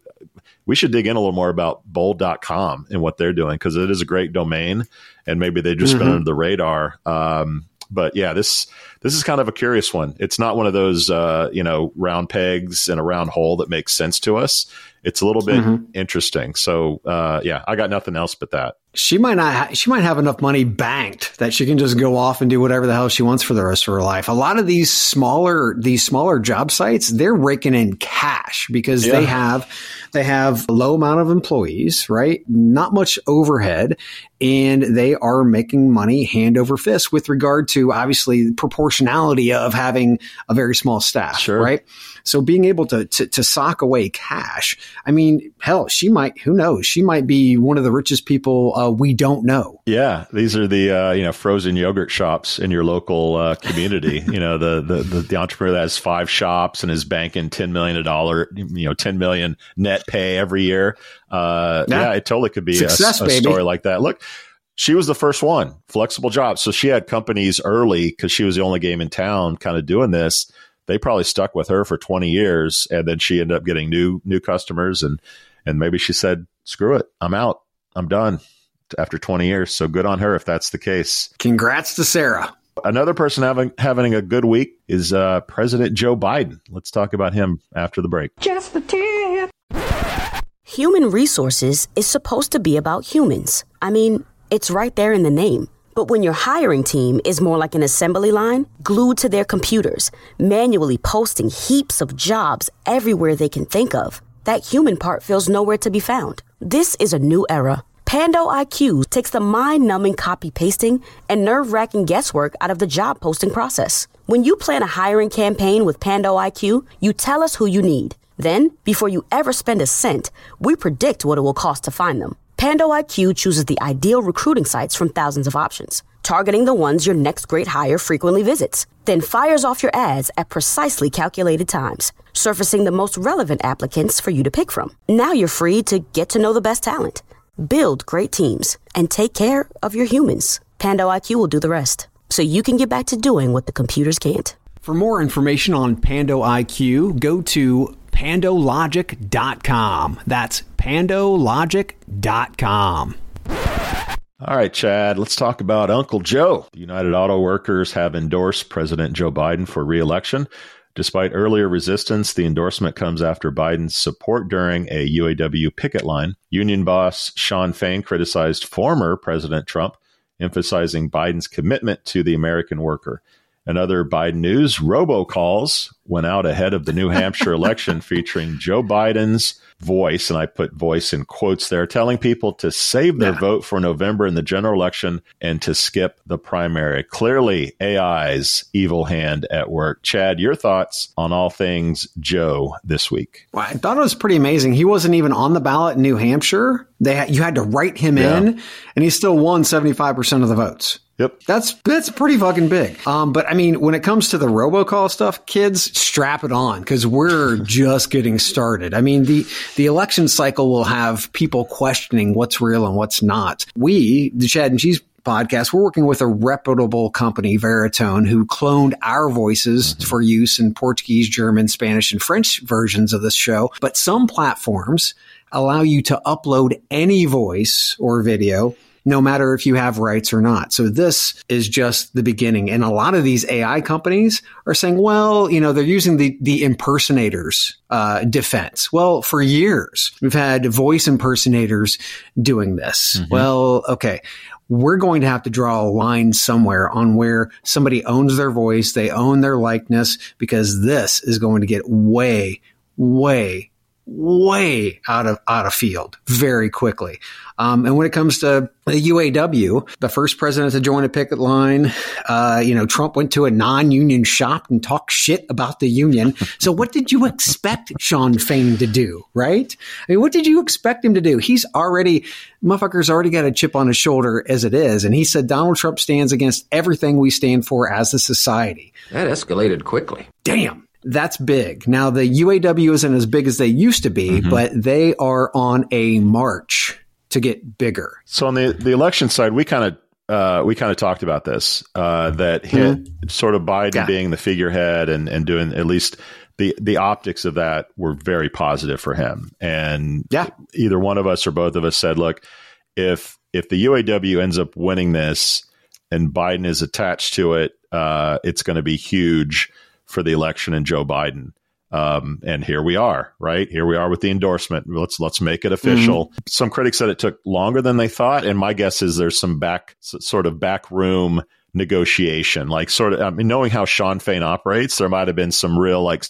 we should dig in a little more about bold.com and what they're doing because it is a great domain, and maybe they've just mm-hmm. been under the radar. Um, but yeah, this this is kind of a curious one. It's not one of those uh, you know round pegs in a round hole that makes sense to us it's a little bit mm-hmm. interesting. So uh, yeah, I got nothing else but that. She might not. Ha- she might have enough money banked that she can just go off and do whatever the hell she wants for the rest of her life. A lot of these smaller these smaller job sites, they're raking in cash because yeah. they have they have a low amount of employees, right? Not much overhead, and they are making money hand over fist with regard to obviously proportionality of having a very small staff, sure. right? So being able to, to, to sock away cash, I mean, hell, she might, who knows? She might be one of the richest people uh, we don't know. Yeah. These are the, uh, you know, frozen yogurt shops in your local uh, community. you know, the, the, the, the, entrepreneur that has five shops and is banking $10 million a dollar, you know, 10 million net pay every year. Uh, yeah. it totally could be Success, a, a story like that. Look, she was the first one, flexible job. So she had companies early because she was the only game in town kind of doing this they probably stuck with her for 20 years and then she ended up getting new new customers and and maybe she said screw it i'm out i'm done after 20 years. So good on her if that's the case. Congrats to Sara. Another person having having a good week is uh, president joe biden. Let's talk about him after the break. Just the tip. Human resources is supposed to be about humans. I mean it's right there in the name. But when your hiring team is more like an assembly line, glued to their computers, manually posting heaps of jobs everywhere they can think of, that human part feels nowhere to be found. This is a new era. Pando IQ takes the mind numbing copy pasting and nerve wracking guesswork out of the job posting process. When you plan a hiring campaign with Pando IQ, you tell us who you need. Then, before you ever spend a cent, we predict what it will cost to find them. Pando IQ chooses the ideal recruiting sites from thousands of options, targeting the ones your next great hire frequently visits, then fires off your ads at precisely calculated times, surfacing the most relevant applicants for you to pick from. Now you're free to get to know the best talent, build great teams, and take care of your humans. Pando IQ will do the rest, so you can get back to doing what the computers can't. For more information on Pando IQ, go to pandologic.com. That's pandologic.com. All right, Chad, let's talk about Uncle Joe. The United Auto Workers have endorsed President Joe Biden for reelection. Despite earlier resistance, the endorsement comes after Biden's support during a UAW picket line. Union boss Shawn Fain criticized former President Trump, emphasizing Biden's commitment to the American worker. And other Biden news, robocalls went out ahead of the New Hampshire election featuring Joe Biden's voice, and I put voice in quotes there, telling people to save their yeah. vote for November in the general election and to skip the primary. Clearly, AI's evil hand at work. Chad, your thoughts on all things Joe this week? Well, I thought it was pretty amazing. He wasn't even on the ballot in New Hampshire. They you had to write him yeah. in, and he still won 75% of the votes. Yep. That's that's pretty fucking big. Um, but I mean, when it comes to the robocall stuff, kids, strap it on because we're just getting started. I mean, the the election cycle will have people questioning what's real and what's not. We, the Chad and Cheese podcast, we're working with a reputable company, Veritone, who cloned our voices mm-hmm. for use in Portuguese, German, Spanish, and French versions of this show. But some platforms allow you to upload any voice or video no matter if you have rights or not. So this is just the beginning. And a lot of these AI companies are saying, well, you know, they're using the, the impersonators uh, defense. Well, for years, we've had voice impersonators doing this. Mm-hmm. Well, okay we're going to have to draw a line somewhere on where somebody owns their voice, they own their likeness, because this is going to get way, way way out of out of field very quickly. Um, and when it comes to the UAW, the first president to join a picket line, uh, you know, Trump went to a non-union shop and talked shit about the union. So what did you expect Shawn Fain to do, right? I mean, what did you expect him to do? He's already, motherfucker's already got a chip on his shoulder as it is. And he said Donald Trump stands against everything we stand for as a society. That escalated quickly. Damn that's big. Now the UAW isn't as big as they used to be, mm-hmm. but they are on a march to get bigger. So on the the election side, we kind of uh, we kind of talked about this uh, that hit mm-hmm. sort of Biden yeah. being the figurehead and and doing at least the the optics of that were very positive for him. And yeah, either one of us or both of us said, look, if if the UAW ends up winning this and Biden is attached to it, uh, it's going to be huge for the election and Joe Biden. Um, and here we are, right? Here we are with the endorsement. Let's let's make it official. Mm-hmm. Some critics said it took longer than they thought, and my guess is there's some back sort of back room negotiation, like sort of. I mean, knowing how Shawn Fain operates, there might have been some real like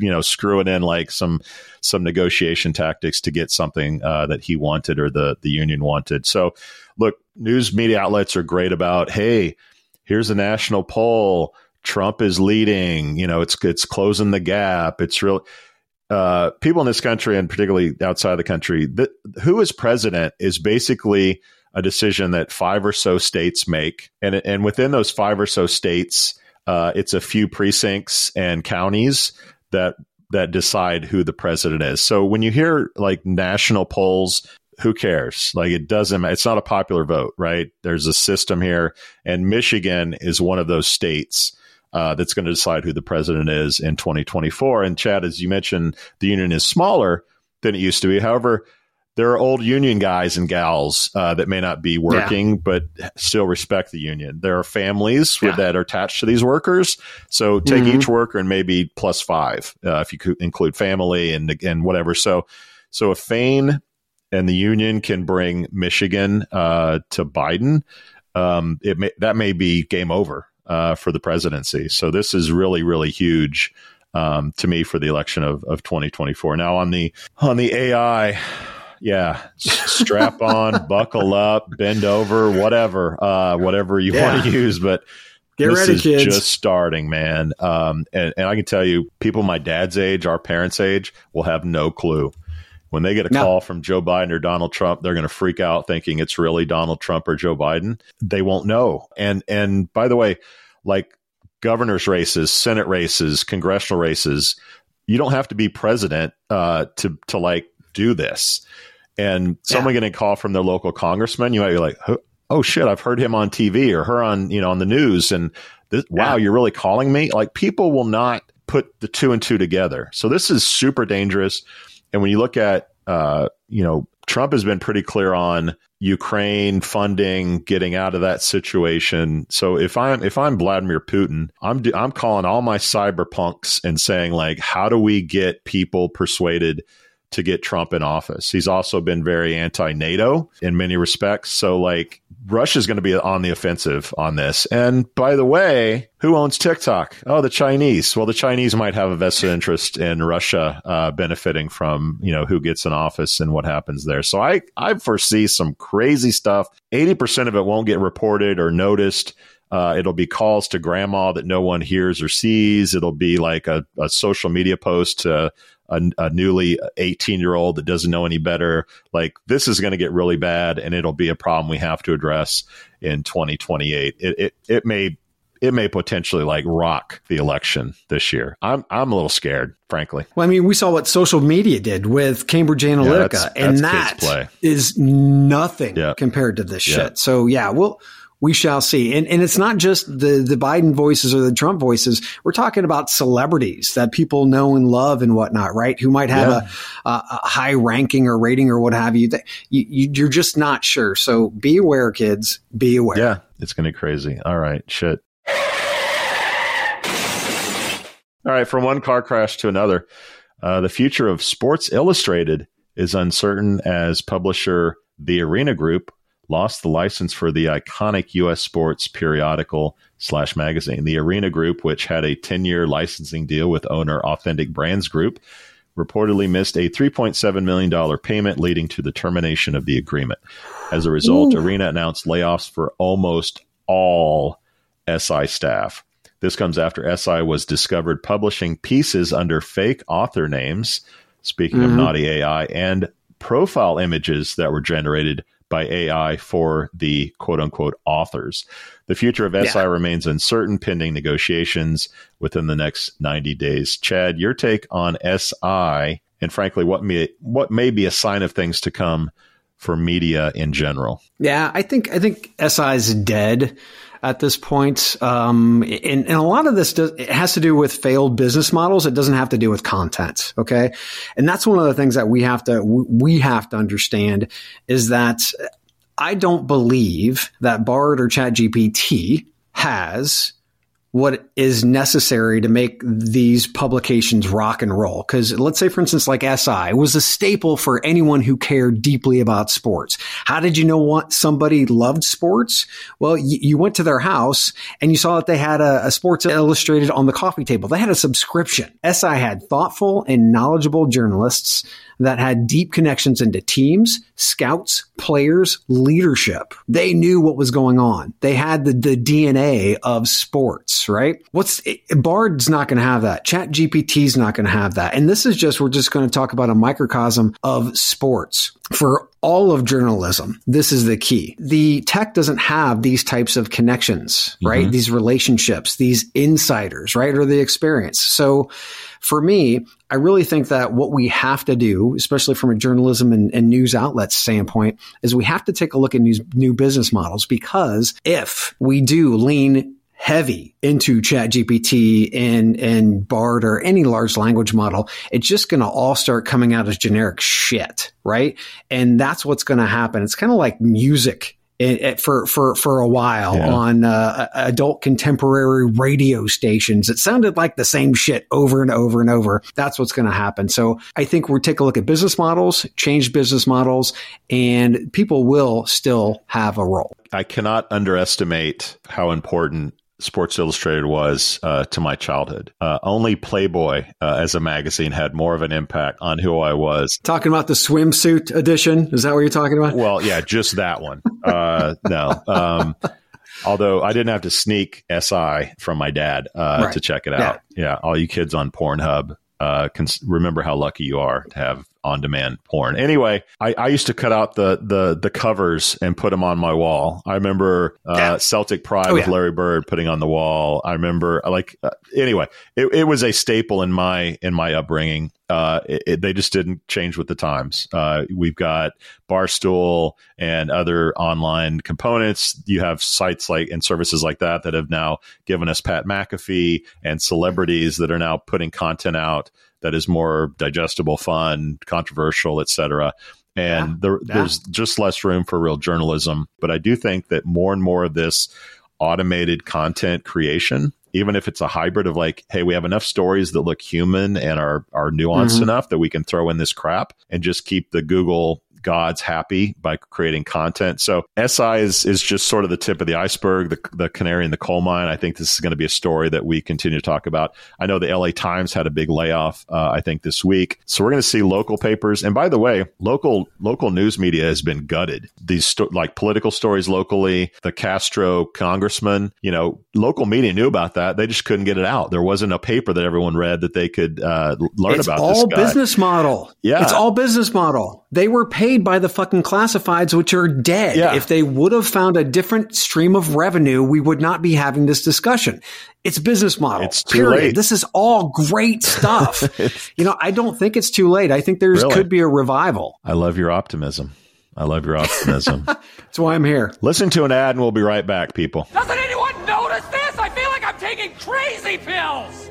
you know screwing in like some some negotiation tactics to get something uh, that he wanted or the the union wanted. So, look, news media outlets are great about hey, here's a national poll Trump is leading. You know, it's it's closing the gap. It's real. Uh, people in this country, and particularly outside the country, the, who is president is basically a decision that five or so states make, and and within those five or so states, uh, it's a few precincts and counties that that decide who the president is. So when you hear like national polls, who cares? Like it doesn't. It's not a popular vote, right? There's a system here, and Michigan is one of those states uh, that's going to decide who the president is in 2024. And Chad, as you mentioned, the union is smaller than it used to be. However, there are old union guys and gals uh, that may not be working, yeah. but still respect the union. There are families yeah. that are attached to these workers. So take mm-hmm. each worker and maybe plus five uh, if you could include family and and whatever. So so if Fain and the union can bring Michigan uh, to Biden, um, it may, that may be game over uh, for the presidency. So this is really, really huge um, to me for the election of, of 2024. Now on the on the AI, yeah, strap on, buckle up, bend over, whatever, uh, whatever you yeah. want to use, but. Get this ready, is kids. just starting, man. Um, and, and I can tell you, people my dad's age, our parents' age, will have no clue when they get a no. call from Joe Biden or Donald Trump, they're going to freak out thinking it's really Donald Trump or Joe Biden. They won't know. And and by the way, like governor's races, senate races, congressional races, you don't have to be president uh, to to like do this. And someone yeah. getting a call from their local congressman, you might be like, "Oh shit, I've heard him on TV or her on you know on the news." And this, wow, you're really calling me? Like people will not put the two and two together. So this is super dangerous. And when you look at, uh, you know, Trump has been pretty clear on Ukraine funding, getting out of that situation. So if I'm if I'm Vladimir Putin, I'm I'm calling all my cyberpunks and saying like, how do we get people persuaded to get Trump in office? He's also been very anti-NATO in many respects. So like, Russia's going to be on the offensive on this. And by the way, who owns TikTok? Oh, the Chinese. Well, the Chinese might have a vested interest in Russia uh, benefiting from you know who gets in office and what happens there. So I I foresee some crazy stuff. Eighty percent of it won't get reported or noticed. Uh, it'll be calls to grandma that no one hears or sees. It'll be like a, a social media post to a, a newly 18 year old that doesn't know any better. Like this is going to get really bad, and it'll be a problem we have to address in 2028. It it, it may it may potentially like rock the election this year. I'm I'm a little scared, frankly. Well, I mean, we saw what social media did with Cambridge Analytica, yeah, that's, and that's that is nothing yeah. compared to this yeah. shit. So yeah, we'll we shall see. And and it's not just the the Biden voices or the Trump voices. We're talking about celebrities that people know and love and whatnot, right? Who might have yeah. a, a, high ranking or rating or what have you. you. You're just not sure. So be aware, kids. Be aware. Yeah, it's gonna be crazy. All right, shit. All right, from one car crash to another, uh, the future of Sports Illustrated is uncertain as publisher The Arena Group lost the license for the iconic U.S. sports periodical slash magazine. The Arena Group, which had a 10 year licensing deal with owner Authentic Brands Group, reportedly missed a $3.7 million payment, leading to the termination of the agreement. As a result, Ooh. Arena announced layoffs for almost all SI staff. This comes after SI was discovered publishing pieces under fake author names, speaking mm-hmm. of naughty AI, and profile images that were generated by AI for the quote unquote authors. The future of SI yeah. remains uncertain pending negotiations within the next 90 days. Chad, your take on SI and frankly what may what may be a sign of things to come for media in general. Yeah, I think I think SI is dead at this point. Um, and, and, a lot of this does, it has to do with failed business models. It doesn't have to do with content. Okay. And that's one of the things that we have to, we have to understand is that I don't believe that Bard or ChatGPT has what is necessary to make these publications rock and roll. Because let's say, for instance, like SI was a staple for anyone who cared deeply about sports. How did you know what somebody loved sports? Well, y- you went to their house and you saw that they had a, a Sports Illustrated on the coffee table. They had a subscription. SI had thoughtful and knowledgeable journalists that had deep connections into teams, scouts, players, leadership. They knew what was going on. They had the, the DNA of sports, right? What's Bard's not going to have that. Chat GPT's not going to have that. And this is just, we're just going to talk about a microcosm of sports for all of journalism. This is the key. The tech doesn't have these types of connections, right? Mm-hmm. These relationships, these insiders, right? Or the experience. So for me, I really think that what we have to do, especially from a journalism and, and news outlet standpoint, is we have to take a look at new, new business models. Because if we do lean heavy into chat gpt and and bard or any large language model it's just going to all start coming out as generic shit right? And that's what's going to happen. It's kind of like music it, it, for for for a while yeah. on uh, adult contemporary radio stations. It sounded like the same shit over and over and over. That's what's going to happen. So I think we'll take a look at business models, change business models, and people will still have a role. I cannot underestimate how important Sports Illustrated was uh, to my childhood. Uh, only Playboy uh, as a magazine had more of an impact on who I was. Talking about the swimsuit edition? Is that what you're talking about? Well, yeah, just that one. Uh, no. Um, although I didn't have to sneak SI from my dad uh, right. to check it out. Yeah. yeah, all you kids on Pornhub uh, cons- remember how lucky you are to have on demand porn. Anyway, I, I, used to cut out the the the covers and put them on my wall. I remember uh, yeah. Celtic Pride oh, with yeah. Larry Bird putting on the wall. I remember like uh, anyway, it, it, was a staple in my in my upbringing. Uh, it, it, they just didn't change with the times. Uh, we've got Barstool and other online components. You have sites like and services like that that have now given us Pat McAfee and celebrities that are now putting content out that is more digestible, fun, controversial, etc. and Yeah. there, Yeah. there's just less room for real journalism. But I do think that more and more of this automated content creation, even if it's a hybrid of like, hey, we have enough stories that look human and are are nuanced Mhm. enough that we can throw in this crap and just keep the Google gods happy by creating content. So SI is is just sort of the tip of the iceberg, the, the canary in the coal mine. I think this is going to be a story that we continue to talk about. I know the LA Times had a big layoff, uh, I think this week. So we're going to see local papers. And by the way, local local news media has been gutted. These sto- like political stories locally, the Castro congressman, you know, local media knew about that. They just couldn't get it out. There wasn't a paper that everyone read that they could uh, learn it's about all business model. Yeah. It's all business model. They were paid by the fucking classifieds, which are dead. Yeah. If they would have found a different stream of revenue, we would not be having this discussion. It's business model. It's too period. late. This is all great stuff. you know, I don't think it's too late. I think there's Really? could be a revival. I love your optimism. I love your optimism. That's why I'm here. Listen to an ad and we'll be right back, people. Doesn't anyone notice this? I feel like I'm taking crazy pills!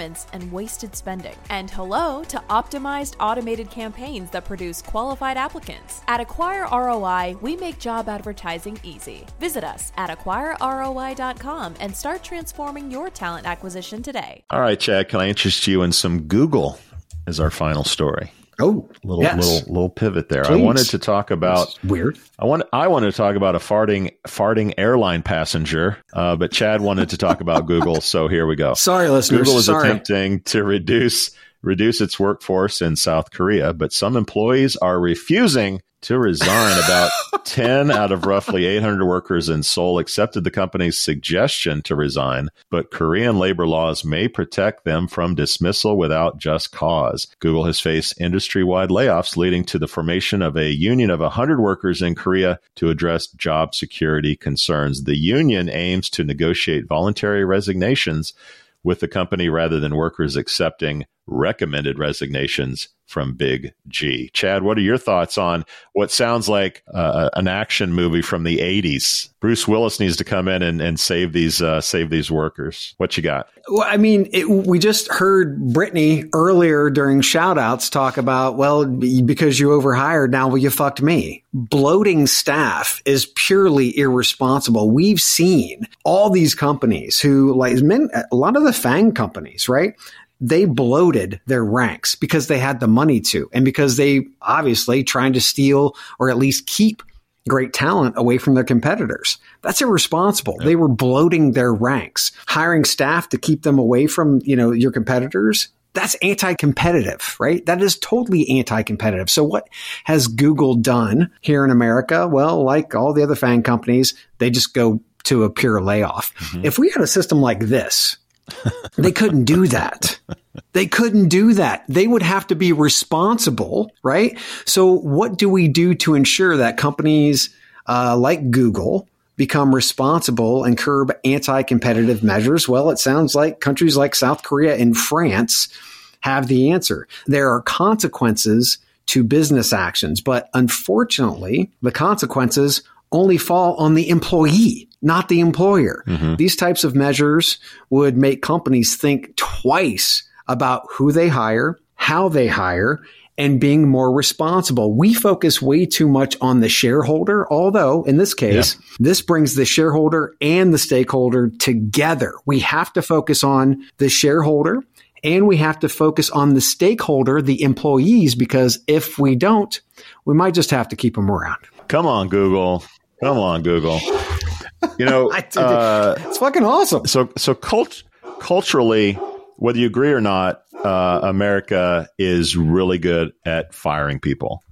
and wasted spending. And hello to optimized automated campaigns that produce qualified applicants. At Acquire ROI, we make job advertising easy. Visit us at acquireroi.com and start transforming your talent acquisition today. All right, Chad, can I interest you in some Google as our final story? Oh, little yes. little little pivot there. I wanted to talk about That's weird. I want I wanted to talk about a farting farting airline passenger, uh, but Chad wanted to talk about Google. So here we go. Sorry, listeners. Google is Sorry. attempting to reduce reduce its workforce in South Korea, but some employees are refusing to resign. About 10 out of roughly 800 workers in Seoul accepted the company's suggestion to resign, but Korean labor laws may protect them from dismissal without just cause. Google has faced industry wide layoffs, leading to the formation of a union of 100 workers in Korea to address job security concerns. The union aims to negotiate voluntary resignations with the company rather than workers accepting recommended resignations from Big G. Chad, what are your thoughts on what sounds like uh, an action movie from the 80s? Bruce Willis needs to come in and, and save these uh, save these workers. What you got? Well, I mean, it, we just heard Brittany earlier during shoutouts talk about, well, because you overhired, now well, you fucked me. Bloating staff is purely irresponsible. We've seen all these companies who, like, men, a lot of the FANG companies, right? They bloated their ranks because they had the money to, and because they obviously trying to steal or at least keep great talent away from their competitors. That's irresponsible. They were bloating their ranks, hiring staff to keep them away from, you know, your competitors. That's anti-competitive, right? That is totally anti-competitive. So what has Google done here in America? Well, like all the other FANG companies, they just go to a pure layoff. Mm-hmm. If we had a system like this, they couldn't do that. They couldn't do that. They would have to be responsible, right? So, what do we do to ensure that companies uh, like Google become responsible and curb anti competitive measures? Well, it sounds like countries like South Korea and France have the answer. There are consequences to business actions, but unfortunately, the consequences only fall on the employee, not the employer. Mm-hmm. These types of measures would make companies think twice about who they hire, how they hire, and being more responsible. We focus way too much on the shareholder, although in this case, this brings the shareholder and the stakeholder together. We have to focus on the shareholder and we have to focus on the stakeholder, the employees, because if we don't, we might just have to keep them around. Come on, Google. Come on, Google. You know, uh, it's fucking awesome. So, so cult- culturally, whether you agree or not, uh, America is really good at firing people.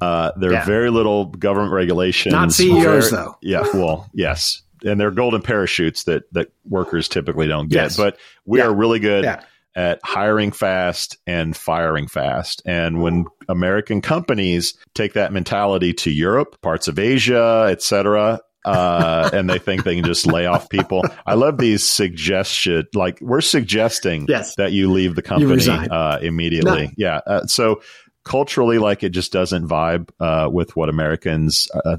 Uh, there are Yeah. very little government regulations. Not CEOs, Very- though. Yeah, well, yes, and they're golden parachutes that that workers typically don't get. Yes. But we Yeah. are really good Yeah. At hiring fast and firing fast. And when American companies take that mentality to Europe, parts of Asia, etc., uh, and they think they can just lay off people. I love these suggestion, like we're suggesting Yes. that you leave the company uh, immediately. No. Yeah. Uh, so culturally, like it just doesn't vibe uh, with what Americans uh,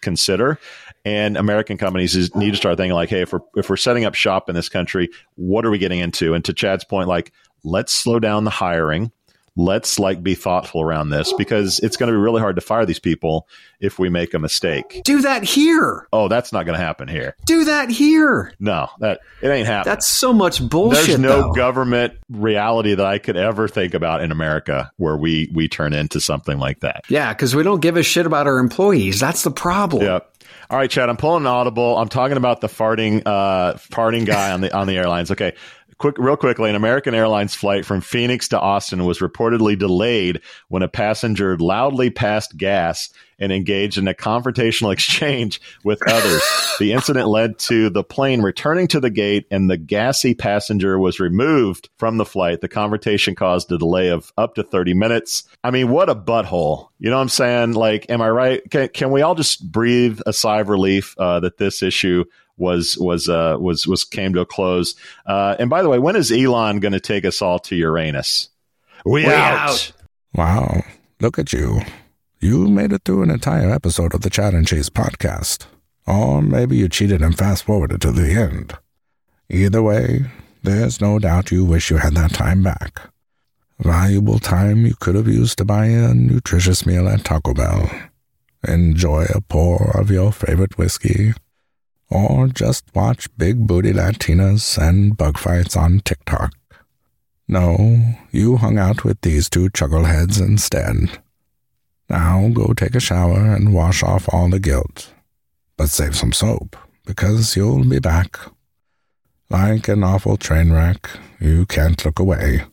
consider. And American companies is, need to start thinking like, hey, if we're if we're setting up shop in this country, what are we getting into? And to Chad's point, like, let's slow down the hiring. Let's like be thoughtful around this because it's going to be really hard to fire these people if we make a mistake. Do that here. Oh, that's not going to happen here. Do that here. No, that it ain't happening. That's so much bullshit. There's no though. government reality that I could ever think about in America where we we turn into something like that. Yeah, because we don't give a shit about our employees. That's the problem. Yep. All right, Chad. I'm pulling an audible. I'm talking about the farting uh, farting guy on the on the airlines. Okay. Quick, real quickly, an American Airlines flight from Phoenix to Austin was reportedly delayed when a passenger loudly passed gas and engaged in a confrontational exchange with others. the incident led to the plane returning to the gate and the gassy passenger was removed from the flight. The confrontation caused a delay of up to 30 minutes. I mean, what a butthole. You know what I'm saying? Like, am I right? Can, can we all just breathe a sigh of relief uh, that this issue was was uh, was was came to a close? Uh, and by the way, when is Elon going to take us all to Uranus? We, We out. out. Wow, look at you. You made it through an entire episode of the Chad and Cheese podcast. Or maybe you cheated and fast forwarded to the end. Either way, there's no doubt you wish you had that time back. Valuable time you could have used to buy a nutritious meal at Taco Bell, enjoy a pour of your favorite whiskey, or just watch big booty Latinas and bug fights on TikTok. No, you hung out with these two chuckleheads instead. Now go take a shower and wash off all the guilt. But save some soap, because you'll be back. Like an awful train wreck, you can't look away.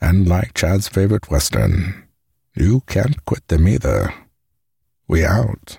And like Chad's favorite Western, you can't quit them either. We out.